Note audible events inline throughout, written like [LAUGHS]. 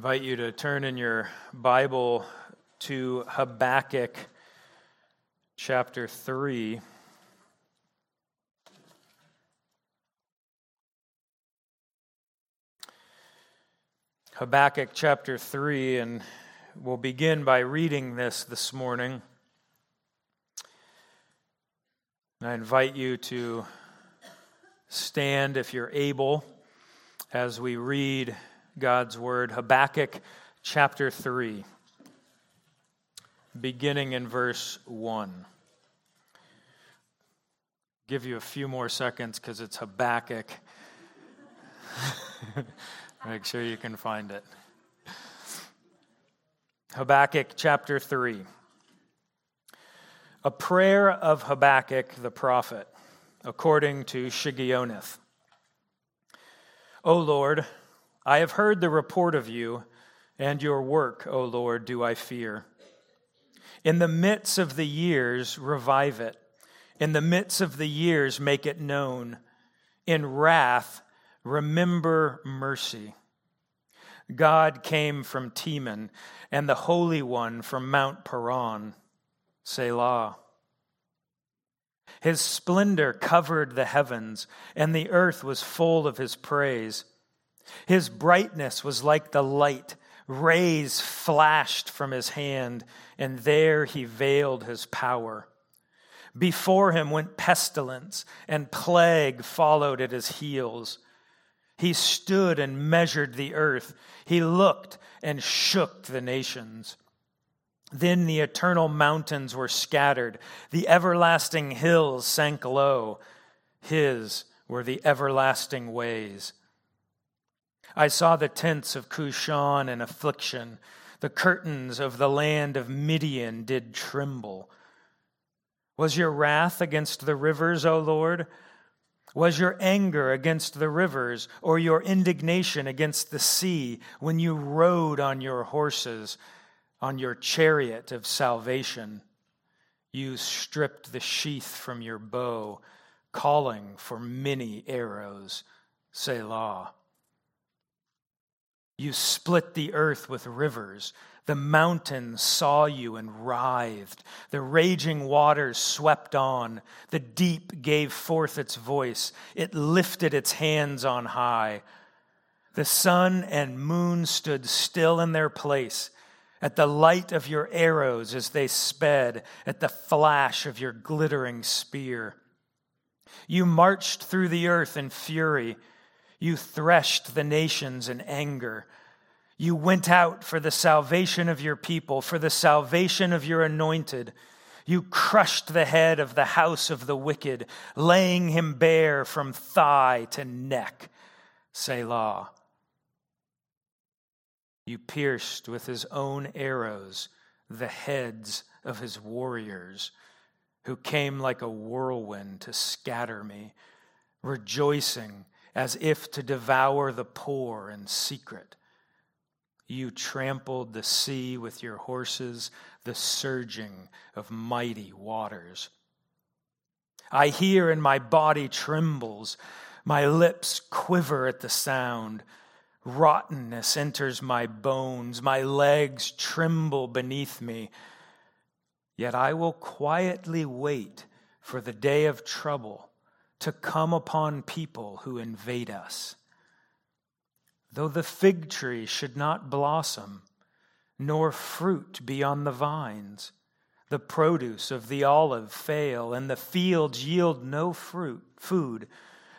invite you to turn in your Bible to Habakkuk chapter 3. Habakkuk chapter 3, and we'll begin by reading this this morning. I invite you to stand if you're able as we read God's word, Habakkuk chapter 3, beginning in verse 1. Give you a few more seconds because it's Habakkuk. [LAUGHS] Make sure you can find it. Habakkuk chapter 3. A prayer of Habakkuk the prophet, according to Shigionoth. O Lord, I have heard the report of you, and your work, O Lord, do I fear. In the midst of the years, revive it. In the midst of the years, make it known. In wrath, remember mercy. God came from Teman, and the Holy One from Mount Paran. Selah. His splendor covered the heavens, and the earth was full of his praise. His brightness was like the light. Rays flashed from his hand, and there he veiled his power. Before him went pestilence, and plague followed at his heels. He stood and measured the earth. He looked and shook the nations. Then the eternal mountains were scattered, the everlasting hills sank low. His were the everlasting ways. I saw the tents of Cushan in affliction. The curtains of the land of Midian did tremble. Was your wrath against the rivers, O Lord? Was your anger against the rivers, or your indignation against the sea, when you rode on your horses, on your chariot of salvation? You stripped the sheath from your bow, calling for many arrows. Selah. You split the earth with rivers. The mountains saw you and writhed. The raging waters swept on. The deep gave forth its voice. It lifted its hands on high. The sun and moon stood still in their place at the light of your arrows as they sped, at the flash of your glittering spear. You marched through the earth in fury. You threshed the nations in anger. You went out for the salvation of your people, for the salvation of your anointed. You crushed the head of the house of the wicked, laying him bare from thigh to neck. Selah. You pierced with his own arrows the heads of his warriors, who came like a whirlwind to scatter me, rejoicing as if to devour the poor in secret. You trampled the sea with your horses, the surging of mighty waters. I hear and my body trembles. My lips quiver at the sound. Rottenness enters my bones. My legs tremble beneath me. Yet I will quietly wait for the day of trouble to come upon people who invade us. Though the fig tree should not blossom, nor fruit be on the vines, the produce of the olive fail, and the fields yield no fruit, food,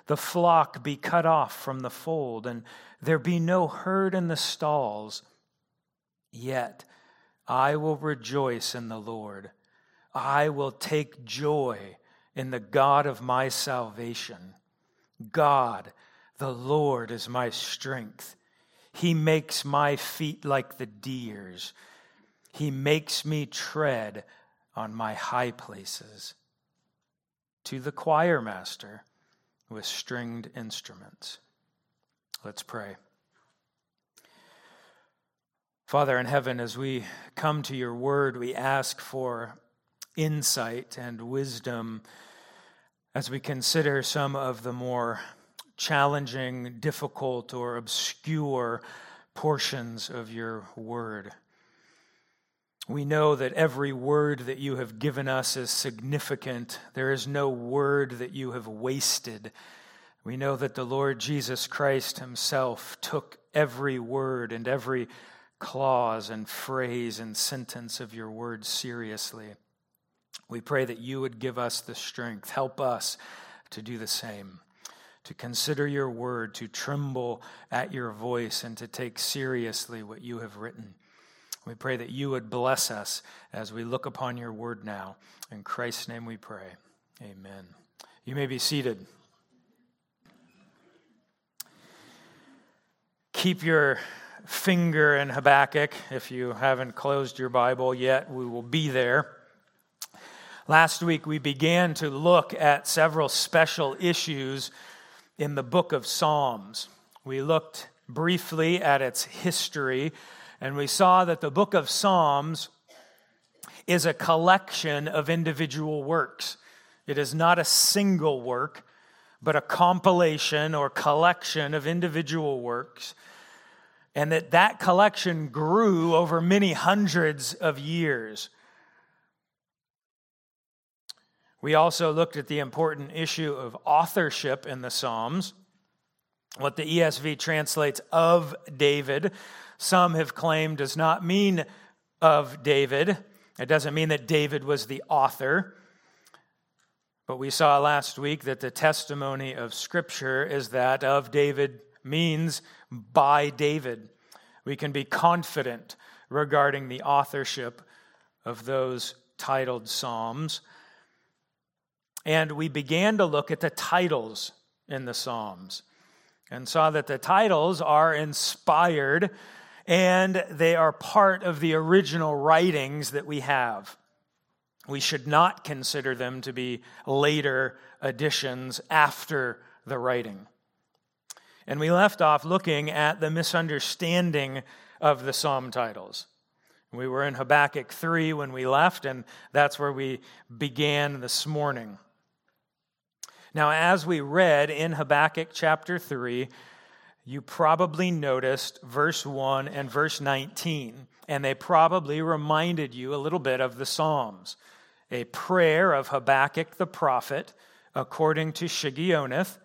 the flock be cut off from the fold, and there be no herd in the stalls, yet I will rejoice in the Lord. I will take joy in the God of my salvation. God, the Lord is my strength. He makes my feet like the deer's. He makes me tread on my high places. To the choir master with stringed instruments. Let's pray. Father in heaven, as we come to your word, we ask for insight and wisdom as we consider some of the more challenging, difficult, or obscure portions of your word. We know that every word that you have given us is significant. There is no word that you have wasted. We know that the Lord Jesus Christ Himself took every word and every clause and phrase and sentence of your word seriously. We pray that you would give us the strength. Help us to do the same, to consider your word, to tremble at your voice, and to take seriously what you have written. We pray that you would bless us as we look upon your word now. In Christ's name we pray. Amen. You may be seated. Keep your finger in Habakkuk if you haven't closed your Bible yet. We will be there. Last week, we began to look at several special issues in the book of Psalms. We looked briefly at its history and we saw that the book of Psalms is a collection of individual works. It is not a single work, but a compilation or collection of individual works. And that that collection grew over many hundreds of years. We also looked at the important issue of authorship in the Psalms, what the ESV translates of David some have claimed does not mean of David. It doesn't mean that David was the author. But we saw last week that the testimony of Scripture is that of David means by David. We can be confident regarding the authorship of those titled Psalms. And we began to look at the titles in the Psalms and saw that the titles are inspired and they are part of the original writings that we have. We should not consider them to be later additions after the writing. And we left off looking at the misunderstanding of the psalm titles. We were in Habakkuk 3 when we left, and that's where we began this morning. Now, as we read in Habakkuk chapter 3, you probably noticed verse 1 and verse 19, and they probably reminded you a little bit of the Psalms. A prayer of Habakkuk the prophet, according to Shigionoth,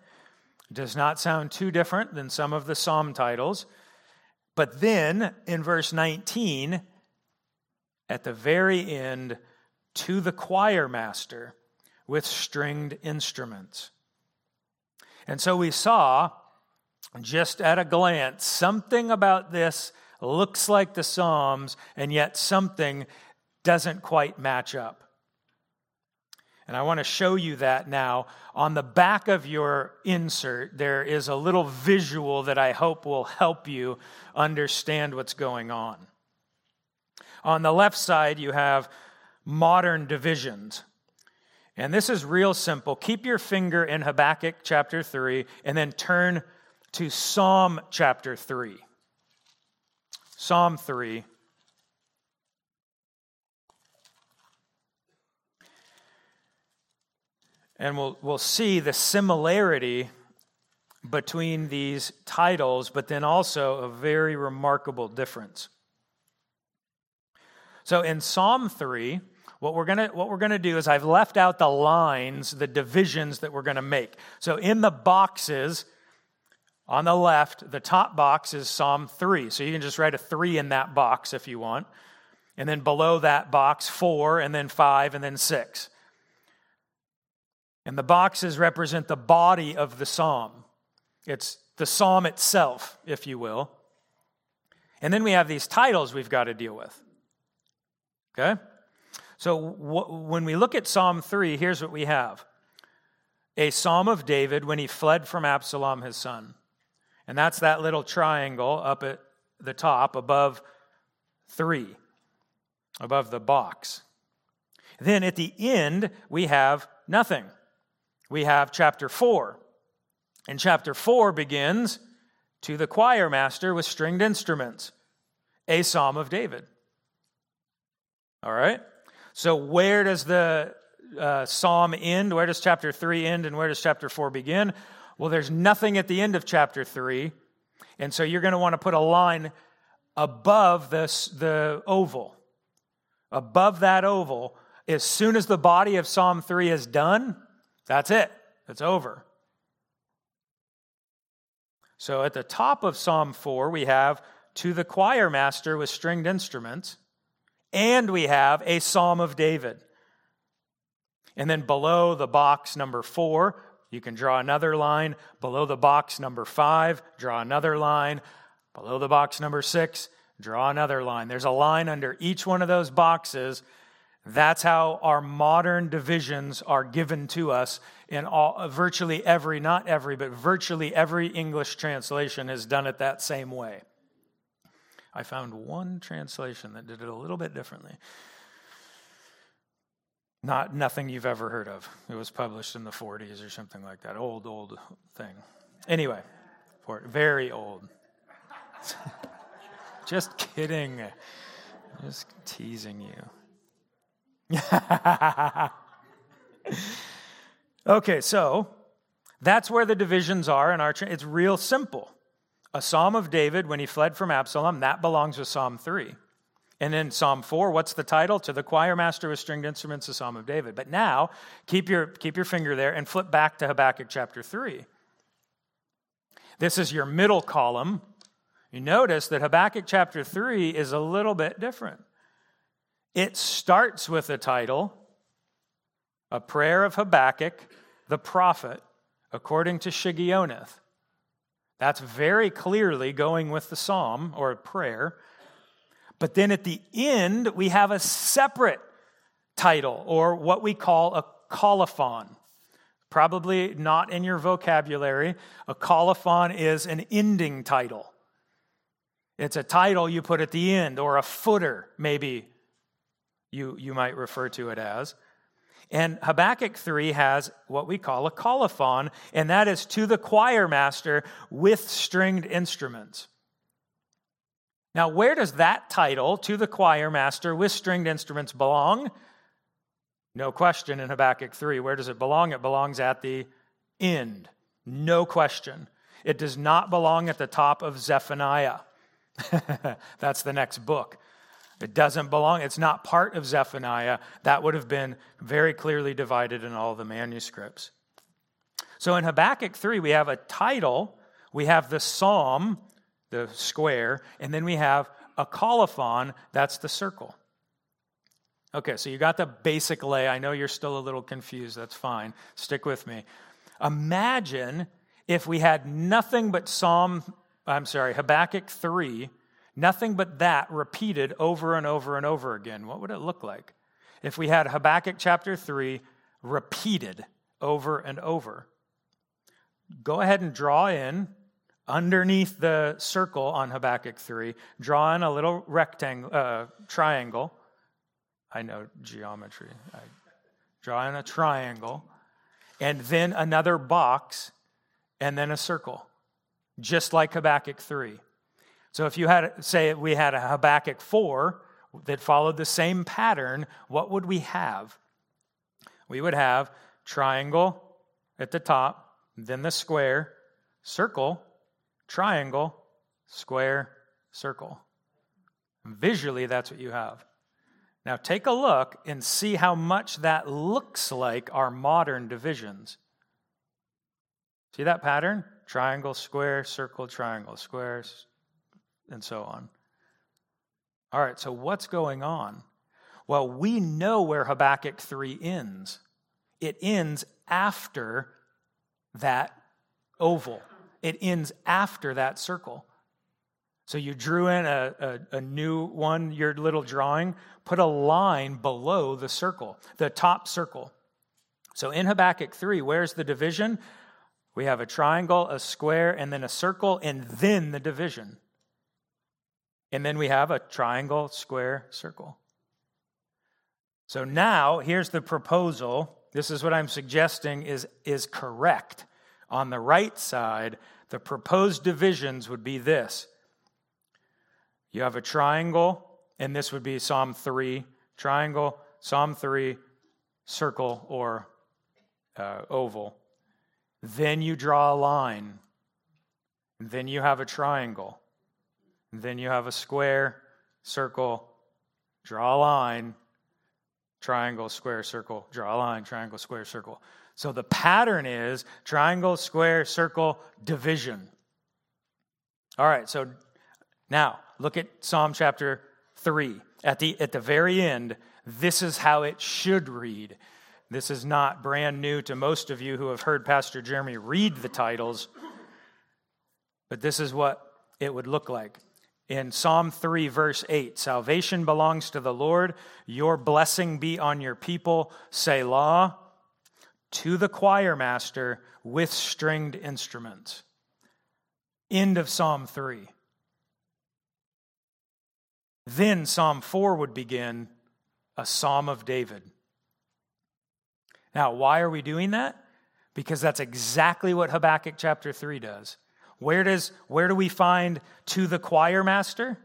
does not sound too different than some of the psalm titles. But then in verse 19, at the very end, to the choir master with stringed instruments. And so we saw just at a glance, something about this looks like the Psalms, and yet something doesn't quite match up. And I want to show you that now. On the back of your insert, there is a little visual that I hope will help you understand what's going on. On the left side, you have modern divisions. And this is real simple. Keep your finger in Habakkuk chapter 3 and then turn to Psalm chapter 3. Psalm 3. And we'll, we'll see the similarity between these titles, but then also a very remarkable difference. So in Psalm 3, what we're going to what we're to do is I've left out the lines, the divisions that we're going to make. So in the boxes on the left, the top box is Psalm 3. So you can just write a 3 in that box if you want. And then below that box, 4, and then 5, and then 6. And the boxes represent the body of the psalm. It's the psalm itself, if you will. And then we have these titles we've got to deal with. Okay? So when we look at Psalm 3, here's what we have a psalm of David when he fled from Absalom, his son. And that's that little triangle up at the top above three, above the box. Then at the end, we have nothing. We have chapter four. And chapter four begins to the choir master with stringed instruments, a psalm of David. All right? So, where does the uh, psalm end? Where does chapter 3 end and where does chapter 4 begin? Well, there's nothing at the end of chapter 3, And so you're going to want to put a line above this, the oval. Above that oval, as soon as the body of Psalm 3 is done, that's it. It's over. So at the top of Psalm 4, we have to the choir master with stringed instruments, and we have a Psalm of David. And then below the box number 4, you can draw another line. Below the box number 5, draw another line. Below the box number 6, draw another line. There's a line under each one of those boxes. That's how our modern divisions are given to us in all, virtually every, not every, but virtually every English translation has done it that same way. I found one translation that did it a little bit differently. Not nothing you've ever heard of. It was published in the 40s or something like that. Old, old thing. Anyway, very old. [LAUGHS] Just kidding. Just teasing you. [LAUGHS] okay, so that's where the divisions are in our it's real simple. A psalm of David when he fled from Absalom, that belongs with Psalm 3. And in Psalm 4, what's the title? To the choir master with stringed instruments, the Psalm of David. But now, keep your, keep your finger there and flip back to Habakkuk chapter 3. This is your middle column you notice that Habakkuk chapter 3 is a little bit different. It starts with the title, A Prayer of Habakkuk, the Prophet, according to Shigionoth. That's very clearly going with the psalm or prayer. But then at the end, we have a separate title, or what we call a colophon. Probably not in your vocabulary. A colophon is an ending title. It's a title you put at the end, or a footer, maybe you, you might refer to it as. And Habakkuk 3 has what we call a colophon, and that is to the choir master with stringed instruments. Now, where does that title, to the choir master with stringed instruments, belong? No question in Habakkuk 3. Where does it belong? It belongs at the end. No question. It does not belong at the top of Zephaniah. [LAUGHS] That's the next book. It doesn't belong, it's not part of Zephaniah. That would have been very clearly divided in all the manuscripts. So in Habakkuk 3, we have a title, we have the psalm, the square, and then we have a colophon, that's the circle. Okay, so you got the basic lay. I know you're still a little confused. That's fine. Stick with me. Imagine if we had nothing but Psalm I'm sorry, Habakkuk 3, nothing but that repeated over and over and over again, what would it look like? If we had Habakkuk chapter 3 repeated over and over, go ahead and draw in underneath the circle on Habakkuk 3, draw in a little rectangle, uh, triangle. I know geometry. I draw in a triangle, and then another box, and then a circle just like Habakkuk 3. So if you had, say, we had a Habakkuk 4 that followed the same pattern, what would we have? We would have triangle at the top, then the square, circle, triangle, square, circle. Visually, that's what you have. Now, take a look and see how much that looks like our modern divisions. See that pattern? triangle, square, circle, triangle, squares, and so on. All right, so what's going on? Well, we know where Habakkuk 3 ends. It ends after that oval, it ends after that circle. So you drew in a, a, a, new one, your little drawing, put a line below the circle, the top circle. So in Habakkuk 3, where's the division? We have a triangle, a square, and then a circle, and then the division. And then we have a triangle, square, circle. So now, here's the proposal. This is what I'm suggesting is, is correct. On the right side, the proposed divisions would be this you have a triangle, and this would be Psalm 3, triangle, Psalm 3, circle, or uh, oval. Then you draw a line. Then you have a triangle. Then you have a square, circle, draw a line, triangle, square, circle, draw a line, triangle, square, circle. So the pattern is triangle, square, circle, division. All right, so now look at Psalm chapter 3. At the, at the very end, this is how it should read. This is not brand new to most of you who have heard Pastor Jeremy read the titles, but this is what it would look like. In Psalm 3, verse 8, salvation belongs to the Lord. Your blessing be on your people. Selah. To the choir master with stringed instruments. End of Psalm 3. Then Psalm 4 would begin a Psalm of David. Now, why are we doing that? Because that's exactly what Habakkuk chapter 3 does. Where, does, where do we find to the choir master?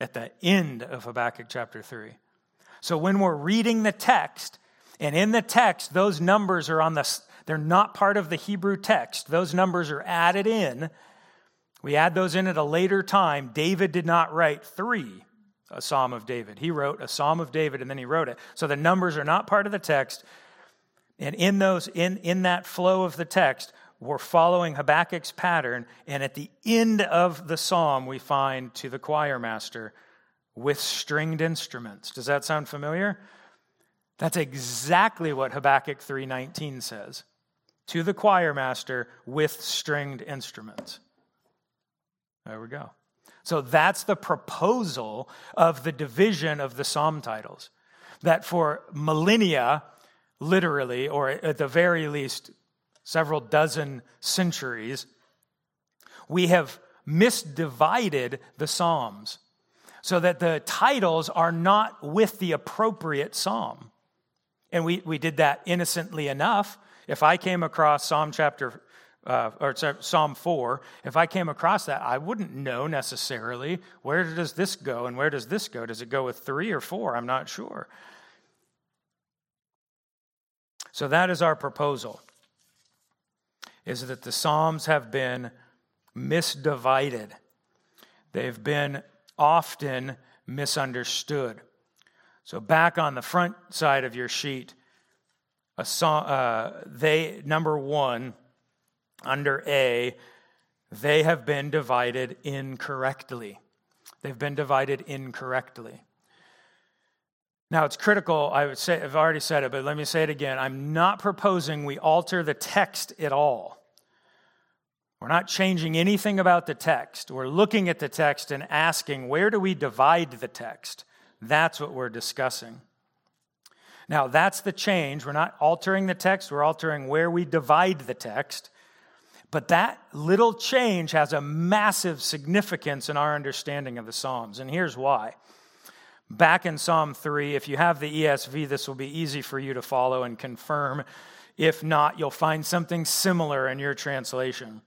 At the end of Habakkuk chapter 3. So when we're reading the text, and in the text, those numbers are on the, they're not part of the Hebrew text. Those numbers are added in. We add those in at a later time. David did not write three, a psalm of David. He wrote a psalm of David and then he wrote it. So the numbers are not part of the text. And in those, in, in that flow of the text, we're following Habakkuk's pattern, and at the end of the psalm, we find to the choir master with stringed instruments. Does that sound familiar? That's exactly what Habakkuk 3:19 says. To the choir master with stringed instruments. There we go. So that's the proposal of the division of the psalm titles. That for millennia, literally, or at the very least several dozen centuries, we have misdivided the Psalms so that the titles are not with the appropriate psalm. And we, we did that innocently enough. If I came across Psalm chapter uh, or Psalm 4, if I came across that, I wouldn't know necessarily where does this go and where does this go? Does it go with three or four? I'm not sure. So that is our proposal is that the Psalms have been misdivided. They've been often misunderstood. So, back on the front side of your sheet, a song, uh, they, number one, under A, they have been divided incorrectly. They've been divided incorrectly. Now, it's critical. I would say, I've already said it, but let me say it again. I'm not proposing we alter the text at all. We're not changing anything about the text. We're looking at the text and asking, where do we divide the text? That's what we're discussing. Now, that's the change. We're not altering the text, we're altering where we divide the text. But that little change has a massive significance in our understanding of the Psalms. And here's why. Back in Psalm 3, if you have the ESV, this will be easy for you to follow and confirm. If not, you'll find something similar in your translation.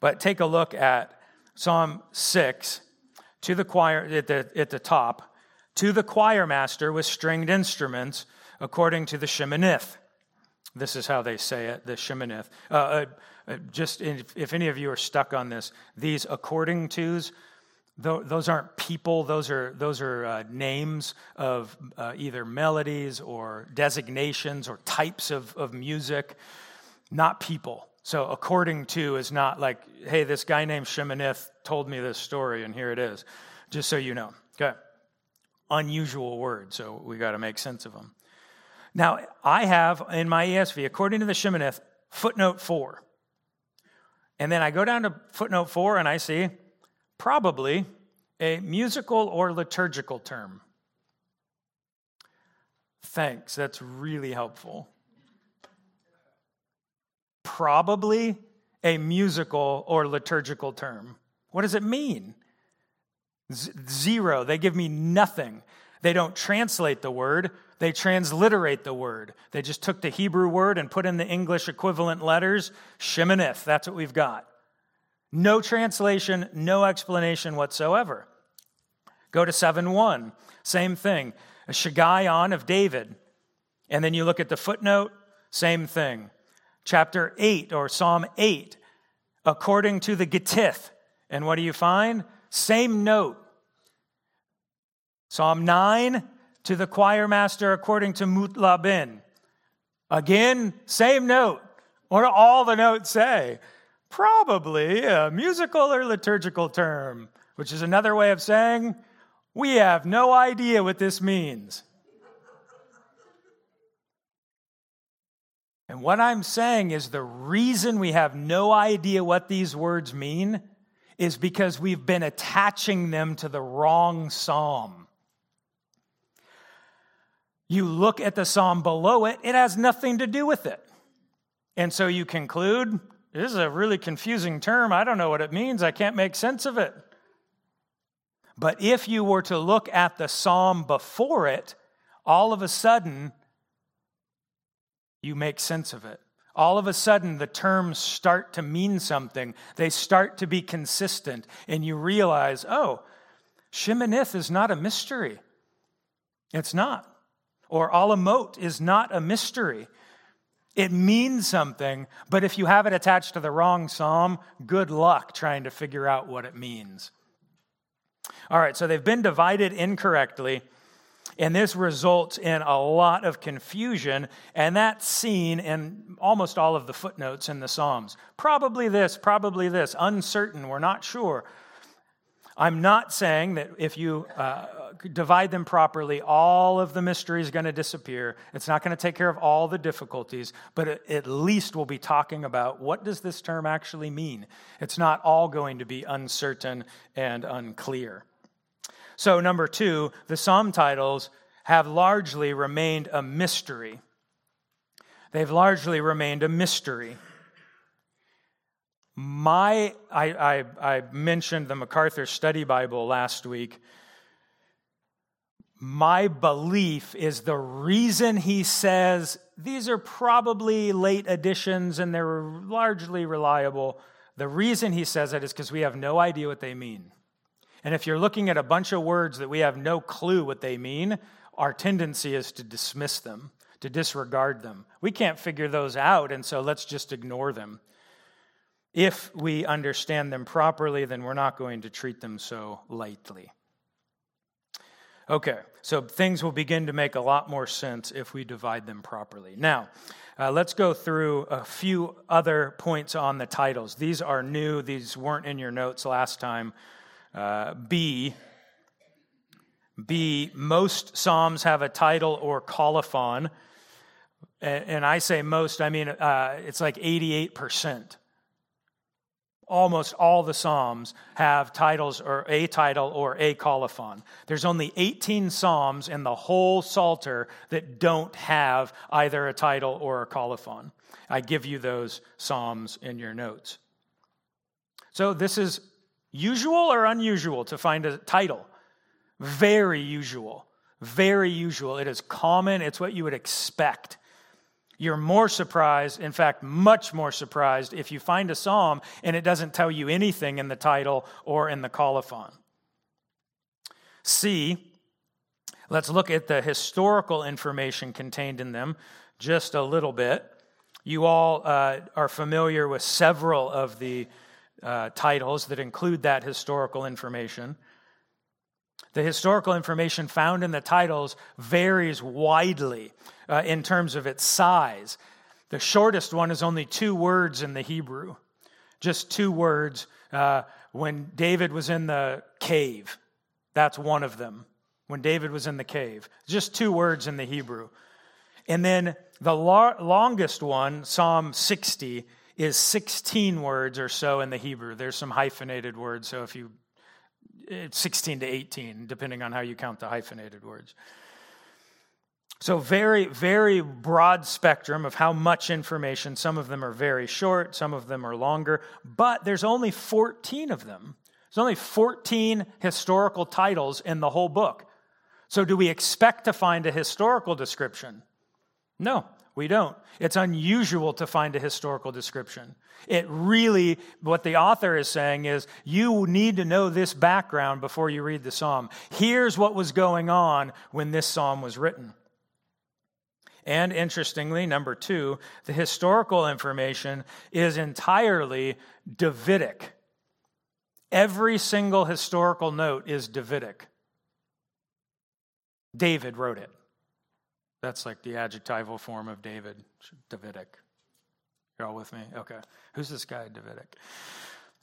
But take a look at Psalm 6 to the choir at the, at the top, to the choir master with stringed instruments, according to the Sheminith. This is how they say it, the Sheminith. Uh, uh, uh just if, if, any of you are stuck on this, these according tos, those aren't people, those are, those are uh, names of uh, either melodies or designations or types of, of music, not people. So, according to is not like, hey, this guy named Sheminith told me this story, and here it is, just so you know. Okay. Unusual word, so we got to make sense of them. Now, I have in my ESV, according to the Sheminith, footnote four. And then I go down to footnote four and I see probably a musical or liturgical term. Thanks, that's really helpful. Probably a musical or liturgical term. What does it mean? Z- zero. They give me nothing. They don't translate the word, they transliterate the word. They just took the Hebrew word and put in the English equivalent letters, Sheminith. That's what we've got. No translation, no explanation whatsoever. Go to 7 1, same thing. A Shiggaion of David. And then you look at the footnote, same thing. chapter 8 or Psalm 8 according to the Gittith. And what do you find? Same note. Psalm 9 to the choir master according to Muth-labben. Again, same note. What do all the notes say? Probably a musical or liturgical term, which is another way of saying we have no idea what this means. And what I'm saying is the reason we have no idea what these words mean is because we've been attaching them to the wrong psalm. You look at the psalm below it, it has nothing to do with it. And so you conclude, this is a really confusing term. I don't know what it means. I can't make sense of it. But if you were to look at the psalm before it, all of a sudden, you make sense of it. All of a sudden, the terms start to mean something. They start to be consistent, and you realize, oh, Sheminith is not a mystery. It's not. Or Alamoth is not a mystery. It means something, but if you have it attached to the wrong psalm, good luck trying to figure out what it means. All right, so they've been divided incorrectly. And this results in a lot of confusion, and that's seen in almost all of the footnotes in the Psalms. Probably this, probably this, uncertain, we're not sure. I'm not saying that if you uh, divide them properly, all of the mystery is going to disappear. It's not going to take care of all the difficulties, but at least we'll be talking about what does this term actually mean. It's not all going to be uncertain and unclear. So, number two, the psalm titles have largely remained a mystery. They've largely remained a mystery. My, I, I, I mentioned the MacArthur Study Bible last week. My belief is the reason he says these are probably late additions and they're largely reliable. The reason he says that is because we have no idea what they mean. And if you're looking at a bunch of words that we have no clue what they mean, our tendency is to dismiss them, to disregard them. We can't figure those out, and so let's just ignore them. If we understand them properly, then we're not going to treat them so lightly. Okay, so things will begin to make a lot more sense if we divide them properly. Now, uh, let's go through a few other points on the titles. These are new, these weren't in your notes last time. Uh, B, B, most Psalms have a title or colophon. And I say most, I mean uh, it's like 88%. Almost all the Psalms have titles or a title or a colophon. There's only 18 Psalms in the whole Psalter that don't have either a title or a colophon. I give you those Psalms in your notes. So this is Usual or unusual to find a title? Very usual. Very usual. It is common, it's what you would expect. You're more surprised, in fact, much more surprised, if you find a psalm and it doesn't tell you anything in the title or in the colophon. C, let's look at the historical information contained in them just a little bit. You all uh, are familiar with several of the uh, titles that include that historical information. The historical information found in the titles varies widely uh, in terms of its size. The shortest one is only two words in the Hebrew, just two words. Uh, when David was in the cave, that's one of them. When David was in the cave, just two words in the Hebrew. And then the lo- longest one, Psalm 60, is 16 words or so in the Hebrew. There's some hyphenated words, so if you, 16 to 18, depending on how you count the hyphenated words. So, very, very broad spectrum of how much information. Some of them are very short, some of them are longer, but there's only 14 of them. There's only 14 historical titles in the whole book. So, do we expect to find a historical description? No we don't. It's unusual to find a historical description. It really, what the author is saying is, you need to know this background before you read the psalm. Here's what was going on when this psalm was written. And interestingly, number two, the historical information is entirely Davidic. Every single historical note is Davidic. David wrote it. That's like the adjectival form of David, Davidic. You're all with me? Okay. Who's this guy, Davidic?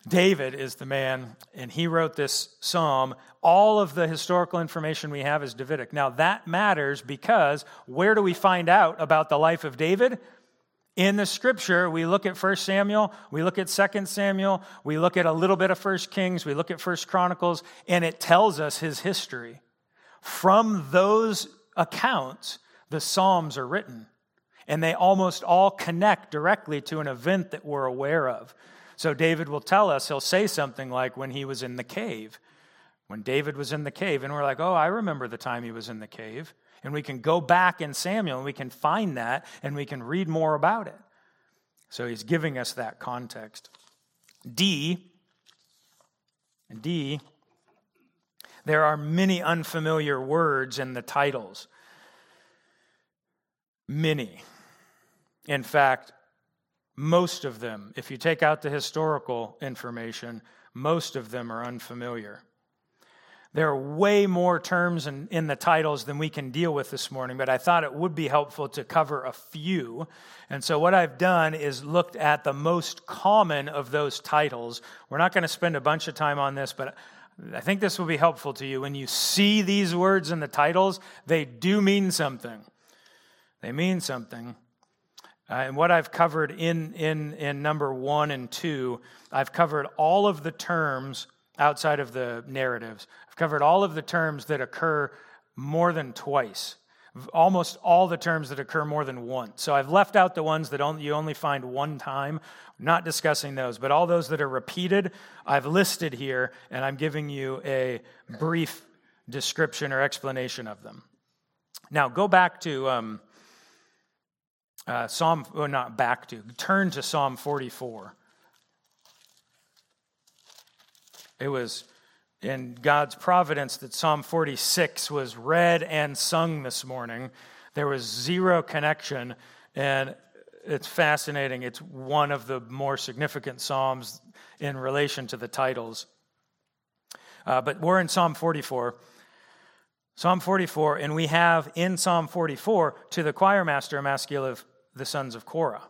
David is the man, and he wrote this psalm. All of the historical information we have is Davidic. Now, that matters because where do we find out about the life of David? In the scripture, we look at 1 Samuel, we look at 2 Samuel, we look at a little bit of 1 Kings, we look at 1 Chronicles, and it tells us his history. From those accounts, the Psalms are written, and they almost all connect directly to an event that we're aware of. So David will tell us, he'll say something like when he was in the cave. When David was in the cave, and we're like, oh, I remember the time he was in the cave. And we can go back in Samuel and we can find that and we can read more about it. So he's giving us that context. D, D, there are many unfamiliar words in the titles. Many. In fact, most of them, if you take out the historical information, most of them are unfamiliar. There are way more terms in, in, the titles than we can deal with this morning, but I thought it would be helpful to cover a few. And so, what I've done is looked at the most common of those titles. We're not going to spend a bunch of time on this, but I think this will be helpful to you. When you see these words in the titles, they do mean something. They mean something. Uh, and what I've covered in, in, in number one and two, I've covered all of the terms outside of the narratives. I've covered all of the terms that occur more than twice, almost all the terms that occur more than once. So I've left out the ones that only, you only find one time, not discussing those, but all those that are repeated, I've listed here, and I'm giving you a brief description or explanation of them. Now, go back to. Um, uh, Psalm, well, not back to, turn to Psalm 44. It was in God's providence that Psalm 46 was read and sung this morning. There was zero connection, and it's fascinating. It's one of the more significant Psalms in relation to the titles. Uh, but we're in Psalm 44. Psalm 44, and we have in Psalm 44 to the choir master the sons of Korah.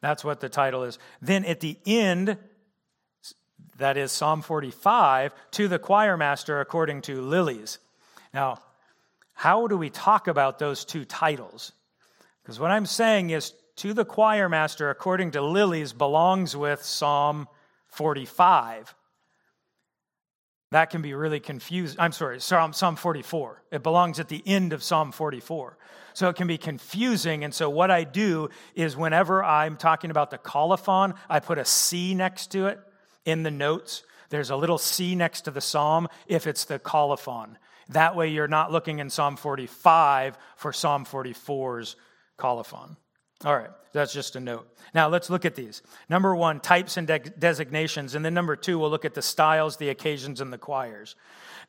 That's what the title is. Then at the end, that is Psalm 45, to the choir master according to Lilies. Now, how do we talk about those two titles? Because what I'm saying is, to the choir master according to Lilies belongs with Psalm 45. That can be really confusing. I'm sorry, Psalm, Psalm 44. It belongs at the end of Psalm 44. So it can be confusing. And so what I do is whenever I'm talking about the colophon, I put a C next to it in the notes. There's a little C next to the psalm if it's the colophon. That way you're not looking in Psalm 45 for Psalm 44's colophon. All right, that's just a note. Now let's look at these. Number one, types and de- designations. And then number two, we'll look at the styles, the occasions, and the choirs.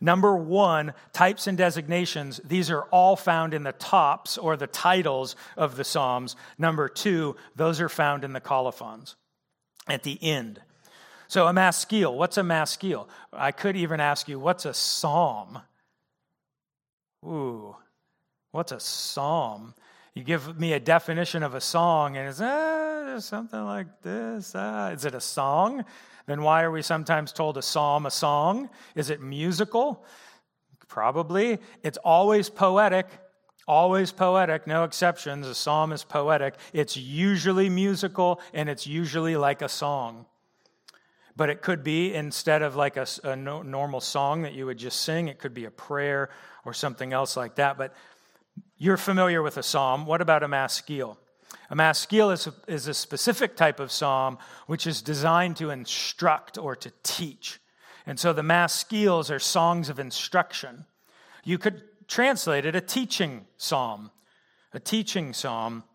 Number one, types and designations. These are all found in the tops or the titles of the Psalms. Number two, those are found in the colophons at the end. So a maskil, what's a maskil? I could even ask you, what's a psalm? Ooh, what's a psalm? You give me a definition of a song, and it's ah, something like this. Ah. Is it a song? Then why are we sometimes told a psalm a song? Is it musical? Probably. It's always poetic. Always poetic, no exceptions. A psalm is poetic. It's usually musical and it's usually like a song. But it could be instead of like a, a normal song that you would just sing, it could be a prayer or something else like that. But you're familiar with a psalm. What about a maskil? A maskil is a, is a specific type of psalm which is designed to instruct or to teach. And so the maskils are songs of instruction. You could translate it a teaching psalm, a teaching psalm.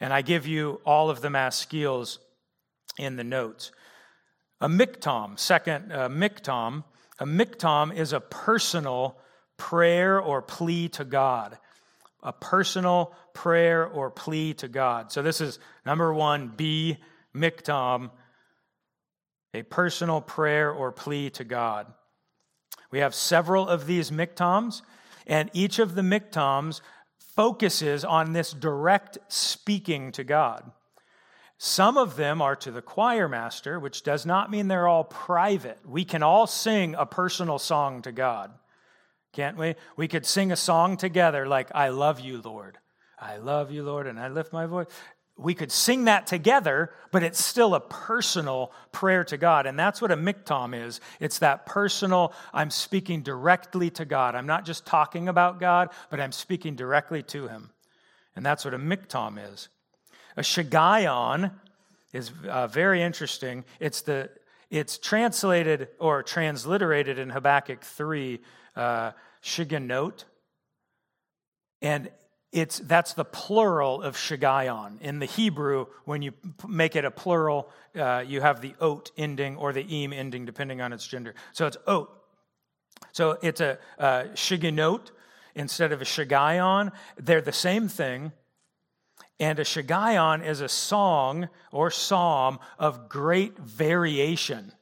And I give you all of the maskils in the notes. A miktam, second, a miktam. A miktam is a personal prayer or plea to God a personal prayer or plea to God. So this is number one, B, miktam, a personal prayer or plea to God. We have several of these miktams, and each of the miktams focuses on this direct speaking to God. Some of them are to the choir master, which does not mean they're all private. We can all sing a personal song to God, can't we? We could sing a song together like, I love you, Lord. I love you, Lord, and I lift my voice. We could sing that together, but it's still a personal prayer to God. And that's what a miktam is. It's that personal, I'm speaking directly to God. I'm not just talking about God, but I'm speaking directly to Him. And that's what a miktam is. A shiggaion is uh, very interesting. It's the it's translated or transliterated in Habakkuk 3, uh, shiganot. And it's, that's the plural of shiggaion. In the Hebrew, when you make it a plural, uh, you have the ot ending or the im ending, depending on its gender. So it's ot. So it's a uh, shiganot instead of a shiggaion. They're the same thing. And a shiggaion is a song or psalm of great variation.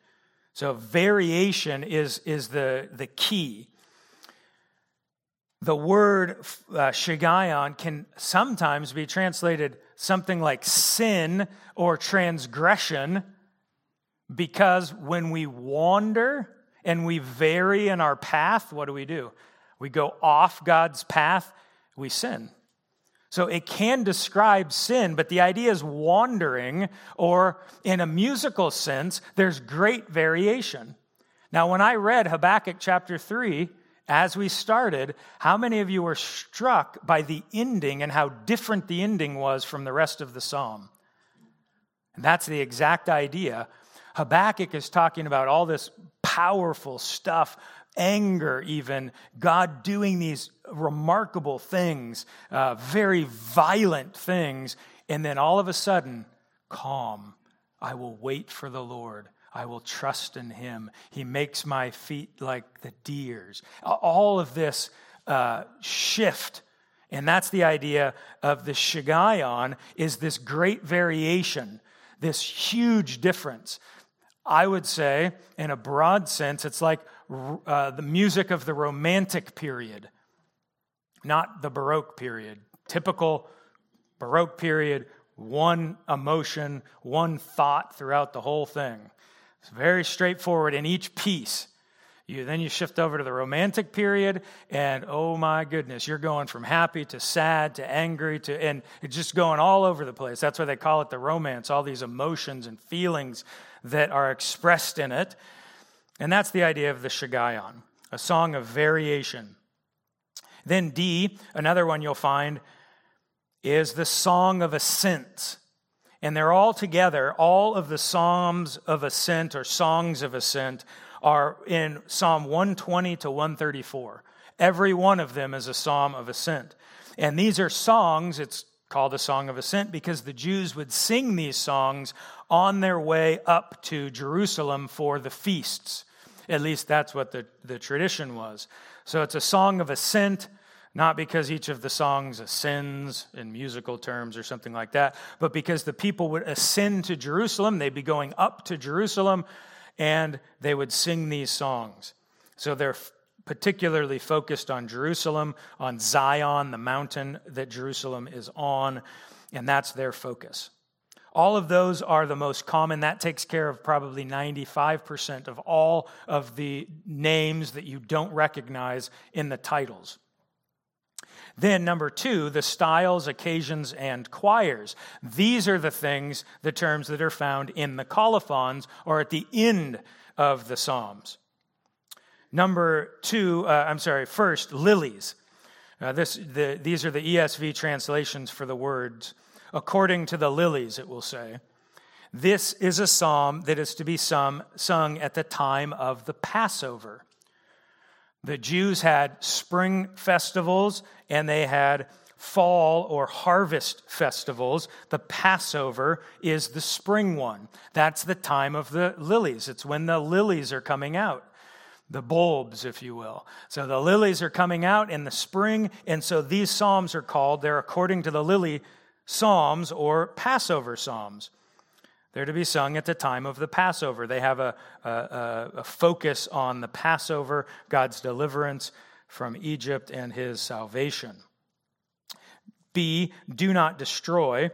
So variation is, is the, the key. The word uh, shiggaion can sometimes be translated something like sin or transgression because when we wander and we vary in our path, what do we do? We go off God's path, we sin. So it can describe sin, but the idea is wandering, or in a musical sense, there's great variation. Now, when I read Habakkuk chapter 3, as we started, how many of you were struck by the ending and how different the ending was from the rest of the psalm? And that's the exact idea. Habakkuk is talking about all this powerful stuff anger, even, God doing these remarkable things, uh, very violent things, and then all of a sudden, calm. I will wait for the Lord. I will trust in him. He makes my feet like the deer's. All of this uh, shift. And that's the idea of the Shiggaion is this great variation, this huge difference. I would say, in a broad sense, it's like uh, the music of the Romantic period, not the Baroque period. Typical Baroque period, one emotion, one thought throughout the whole thing. It's very straightforward in each piece. You, then you shift over to the romantic period, and oh my goodness, you're going from happy to sad to angry to, and it's just going all over the place. That's why they call it the romance, all these emotions and feelings that are expressed in it. And that's the idea of the Shiggaion, a song of variation. Then D, another one you'll find, is the Song of Ascent. And they're all together, all of the Psalms of Ascent or Songs of Ascent are in Psalm 120 to 134. Every one of them is a psalm of ascent. And these are songs, it's called a song of ascent because the Jews would sing these songs on their way up to Jerusalem for the feasts. At least that's what the, the tradition was. So it's a song of ascent, not because each of the songs ascends in musical terms or something like that, but because the people would ascend to Jerusalem. They'd be going up to Jerusalem and they would sing these songs. So they're particularly focused on Jerusalem, on Zion, the mountain that Jerusalem is on, and that's their focus. All of those are the most common. That takes care of probably 95% of all of the names that you don't recognize in the titles. Then, number two, the styles, occasions, and choirs. These are the things, the terms that are found in the colophons or at the end of the Psalms. Number two, uh, I'm sorry, first, lilies. Uh, this, the, these are the ESV translations for the words. According to the lilies, it will say. This is a psalm that is to be sung, sung at the time of the Passover. The Jews had spring festivals and they had fall or harvest festivals. The Passover is the spring one. That's the time of the lilies. It's when the lilies are coming out. the bulbs, if you will. So the lilies are coming out in the spring, and so these psalms are called, they're according to the lily psalms or Passover psalms. They're to be sung at the time of the Passover. They have a, a, a focus on the Passover, God's deliverance from Egypt, and his salvation. B, do not destroy.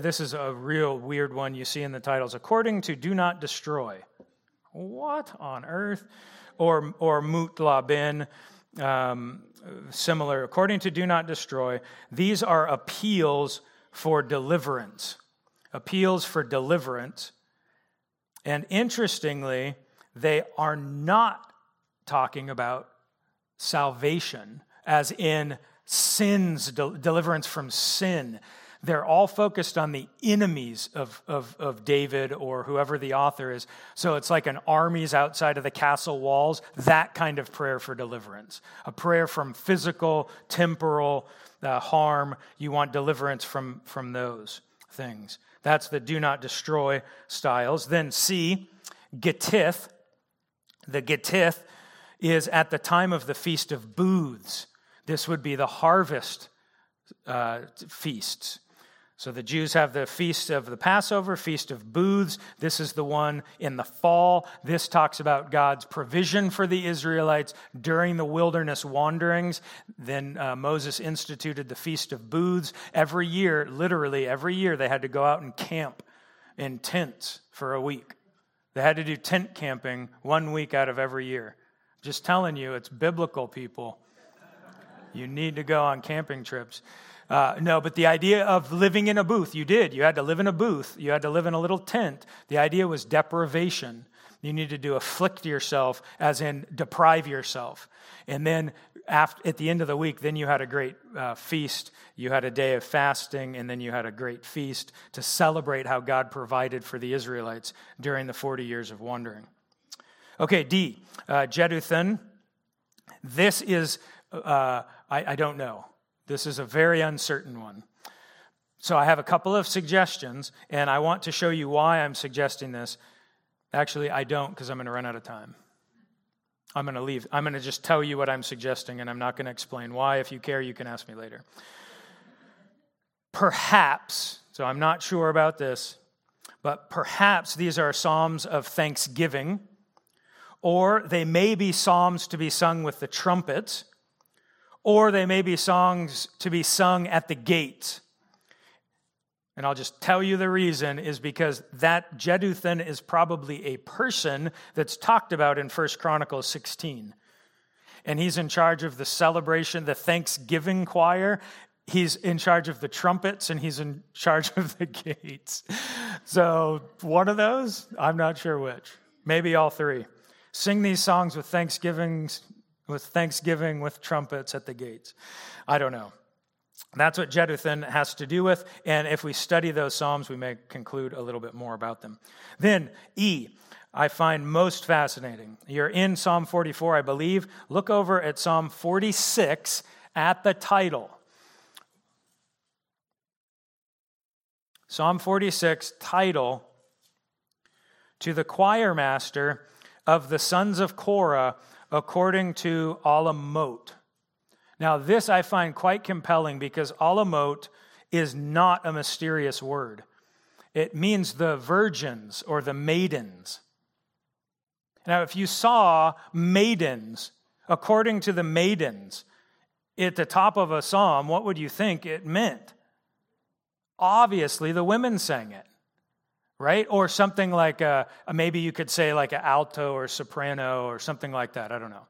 This is a real weird one you see in the titles. According to do not destroy. What on earth? or, or Muth-labben, um, similar. According to do not destroy, these are appeals for deliverance. Appeals for deliverance. And interestingly, they are not talking about salvation, as in sins, deliverance from sin they're all focused on the enemies of, of, of David or whoever the author is. So it's like an armies outside of the castle walls, that kind of prayer for deliverance. A prayer from physical, temporal uh, harm. You want deliverance from, from those things. That's the do not destroy styles. Then C, Gittith. The Gittith is at the time of the Feast of Booths. This would be the harvest uh, feasts. So the Jews have the feast of the Passover, feast of booths. This is the one in the fall. This talks about God's provision for the Israelites during the wilderness wanderings. Then uh, Moses instituted the feast of booths. Every year, literally every year, they had to go out and camp in tents for a week. They had to do tent camping one week out of every year. Just telling you, it's biblical, people. You need to go on camping trips. Uh, no, but the idea of living in a booth, you did. You had to live in a booth, you had to live in a little tent. The idea was deprivation. You needed to afflict yourself, as in deprive yourself. And then after, at the end of the week, then you had a great uh, feast. You had a day of fasting, and then you had a great feast to celebrate how God provided for the Israelites during the 40 years of wandering. Okay, D, uh, Jeduthun. This is, uh, I, I don't know. This is a very uncertain one. So I have a couple of suggestions, and I want to show you why I'm suggesting this. Actually, I don't because I'm going to run out of time. I'm going to leave. I'm going to just tell you what I'm suggesting, and I'm not going to explain why. If you care, you can ask me later. Perhaps, so I'm not sure about this, but perhaps these are psalms of thanksgiving, or they may be psalms to be sung with the trumpet or they may be songs to be sung at the gate. And I'll just tell you the reason is because that Jeduthun is probably a person that's talked about in 1 Chronicles 16. And he's in charge of the celebration, the Thanksgiving choir. He's in charge of the trumpets and he's in charge of the [LAUGHS] gates. So, one of those, I'm not sure which. Maybe all three. Sing these songs with thanksgiving with thanksgiving, with trumpets at the gates. I don't know. That's what Jeduthun has to do with, and if we study those Psalms, we may conclude a little bit more about them. Then, E, I find most fascinating. You're in Psalm 44, I believe. Look over at Psalm 46 at the title. Psalm 46, title to the choir master of the sons of Korah according to Alamoth. Now, this I find quite compelling because Alamoth is not a mysterious word. It means the virgins or the maidens. Now, if you saw maidens, according to the maidens, at the top of a psalm, what would you think it meant? Obviously, the women sang it right? Or something like a, maybe you could say like an alto or soprano or something like that. I don't know.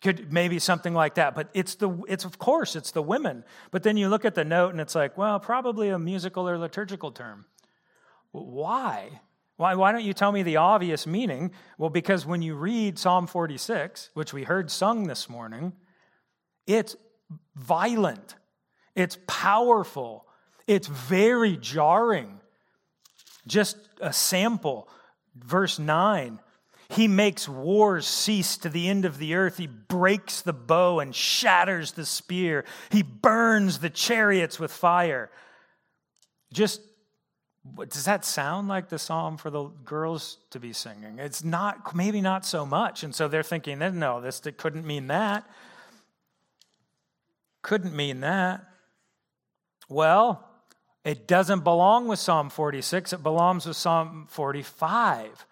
Could maybe something like that, but it's the it's of course it's the women. But then you look at the note and it's like, well, probably a musical or liturgical term. Why? Why, why don't you tell me the obvious meaning? Well, because when you read Psalm 46, which we heard sung this morning, it's violent, it's powerful, it's very jarring. Just a sample. Verse 9 He makes wars cease to the end of the earth. He breaks the bow and shatters the spear. He burns the chariots with fire. Just does that sound like the psalm for the girls to be singing? It's not, maybe not so much. And so they're thinking, no, this couldn't mean that. Couldn't mean that. Well, it doesn't belong with Psalm 46, it belongs with Psalm 45.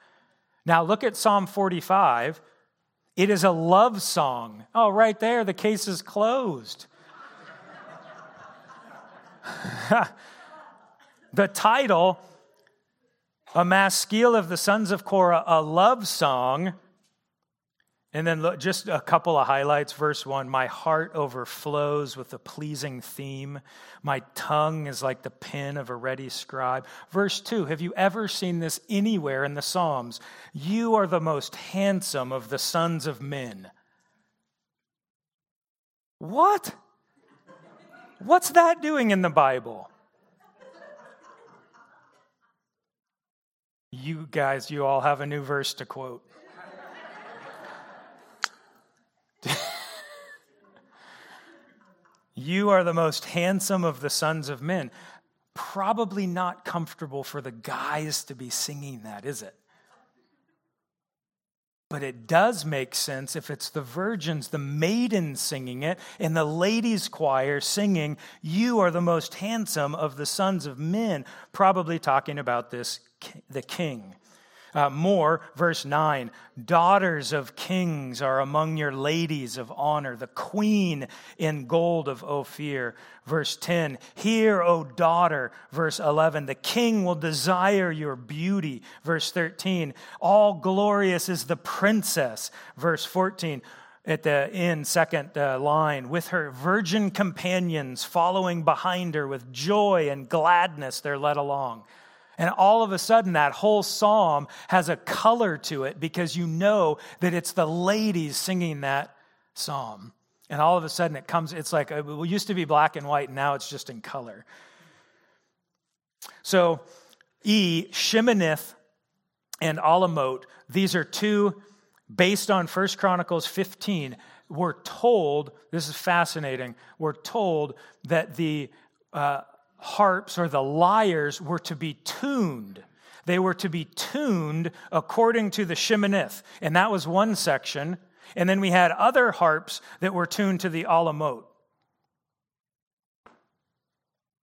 Now, look at Psalm 45. It is a love song. Oh, right there, the case is closed. [LAUGHS] the title, A Maskil of the Sons of Korah, a love song. And then look, just a couple of highlights. Verse one My heart overflows with a pleasing theme. My tongue is like the pen of a ready scribe. Verse two Have you ever seen this anywhere in the Psalms? You are the most handsome of the sons of men. What? What's that doing in the Bible? You guys, you all have a new verse to quote. [LAUGHS] you are the most handsome of the sons of men. Probably not comfortable for the guys to be singing that, is it? But it does make sense if it's the virgins, the maidens singing it, and the ladies' choir singing, You are the most handsome of the sons of men, probably talking about this, the king. Uh, more, verse 9 daughters of kings are among your ladies of honor, the queen in gold of Ophir. Verse 10 Hear, O daughter. Verse 11 The king will desire your beauty. Verse 13 All glorious is the princess. Verse 14 at the end, second uh, line, with her virgin companions following behind her with joy and gladness, they're led along. And all of a sudden, that whole psalm has a color to it because you know that it's the ladies singing that psalm. And all of a sudden, it comes, it's like, it used to be black and white, and now it's just in color. So, E, Sheminith, and Alamoth, these are two based on 1 Chronicles 15. We're told, this is fascinating, we're told that the uh, harps or the lyres were to be tuned. They were to be tuned according to the Sheminith. And that was one section. And then we had other harps that were tuned to the Alamoth.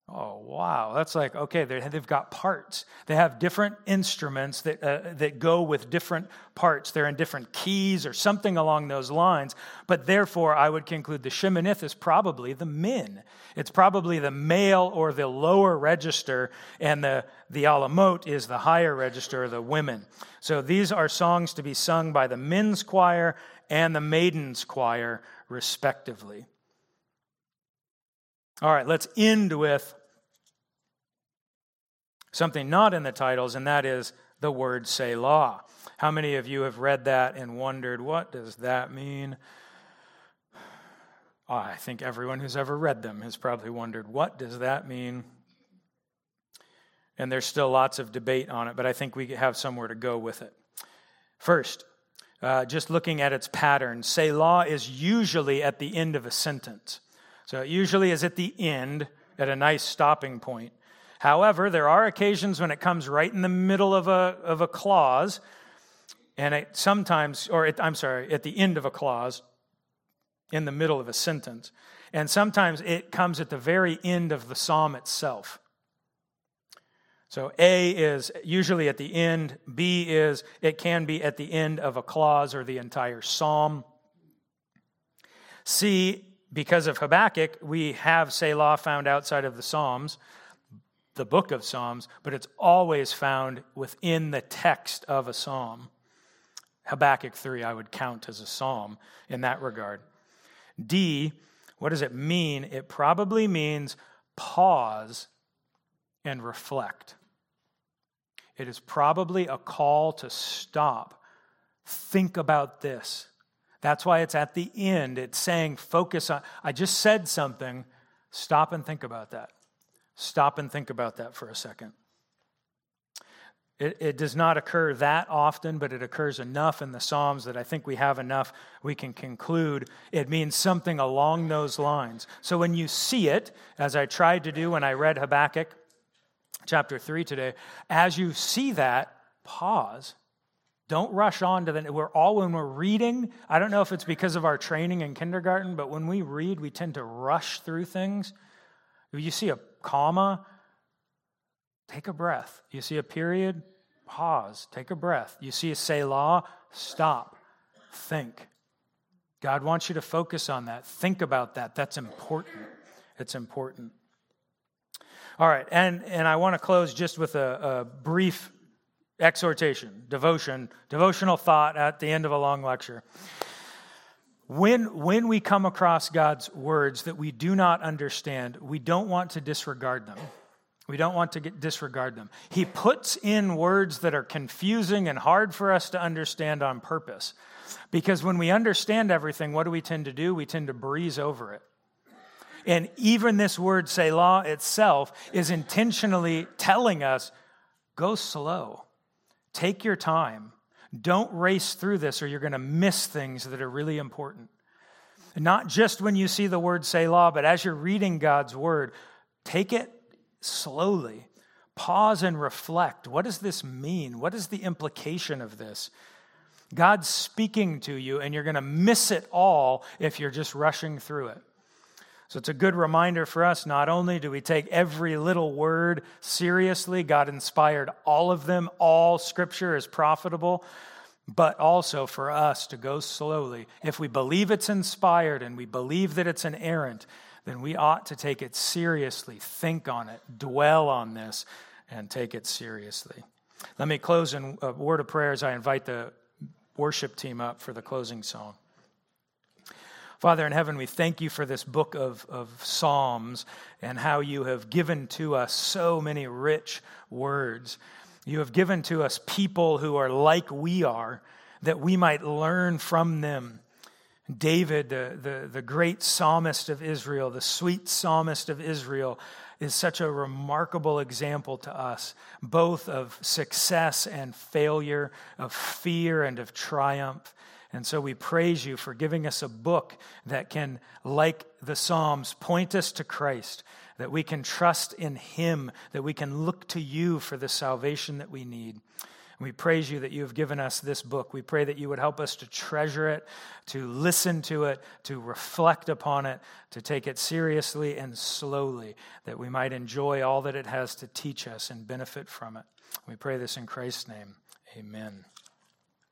Oh, wow. That's like, okay, they've got parts. They have different instruments that, uh, that go with different parts. They're in different keys or something along those lines. But therefore, I would conclude the Sheminith is probably the min. It's probably the male or the lower register, and the, the Alamoth is the higher register, the women. So these are songs to be sung by the men's choir and the maidens' choir, respectively. All right, let's end with something not in the titles, and that is the word Selah. How many of you have read that and wondered, what does that mean? Oh, I think everyone who's ever read them has probably wondered, what does that mean? And there's still lots of debate on it, but I think we have somewhere to go with it. First, uh, just looking at its pattern, Selah is usually at the end of a sentence. So it usually is at the end, at a nice stopping point. However, there are occasions when it comes right in the middle of a, of a clause, and it sometimes, or it, I'm sorry, at the end of a clause, in the middle of a sentence. And sometimes it comes at the very end of the psalm itself. So A is usually at the end, B is it can be at the end of a clause or the entire psalm. C because of Habakkuk, we have Selah found outside of the Psalms, the book of Psalms, but it's always found within the text of a psalm. Habakkuk 3, I would count as a psalm in that regard. D, what does it mean? It probably means pause and reflect. It is probably a call to stop, think about this, that's why it's at the end. It's saying, focus on, I just said something. Stop and think about that. Stop and think about that for a second. It, it, does not occur that often, but it occurs enough in the Psalms that I think we have enough we can conclude it means something along those lines. So when you see it, as I tried to do when I read Habakkuk, chapter 3 today. As you see that, pause. Don't rush on to the. We're all, when we're reading, I don't know if it's because of our training in kindergarten, but when we read, we tend to rush through things. If you see a comma, take a breath. You see a period, pause, take a breath. You see a Selah, stop, think. God wants you to focus on that. Think about that. That's important. It's important. All right, and, and I want to close just with a, a brief exhortation, devotion, devotional thought at the end of a long lecture. When, when we come across God's words that we do not understand, we don't want to disregard them. We don't want to get, disregard them. He puts in words that are confusing and hard for us to understand on purpose. Because when we understand everything, what do we tend to do? We tend to breeze over it. And even this word, Selah itself, is intentionally telling us go slow, take your time. Don't race through this or you're going to miss things that are really important. Not just when you see the word Selah, but as you're reading God's word, take it slowly. Pause and reflect. What does this mean? What is the implication of this? God's speaking to you, and you're going to miss it all if you're just rushing through it. So it's a good reminder for us. Not only do we take every little word seriously, God inspired all of them, all scripture is profitable, but also for us to go slowly. If we believe it's inspired and we believe that it's an inerrant, then we ought to take it seriously, think on it, dwell on this, and take it seriously. Let me close in a word of prayer as I invite the worship team up for the closing song. Father in heaven, we thank you for this book of, of Psalms and how you have given to us so many rich words. You have given to us people who are like we are, that we might learn from them. David, the, the, the great psalmist of Israel, the sweet psalmist of Israel, is such a remarkable example to us, both of success and failure, of fear and of triumph. And so we praise you for giving us a book that can, like the Psalms, point us to Christ, that we can trust in Him, that we can look to you for the salvation that we need. We praise you that you have given us this book. We pray that you would help us to treasure it, to listen to it, to reflect upon it, to take it seriously and slowly, that we might enjoy all that it has to teach us and benefit from it. We pray this in Christ's name. Amen.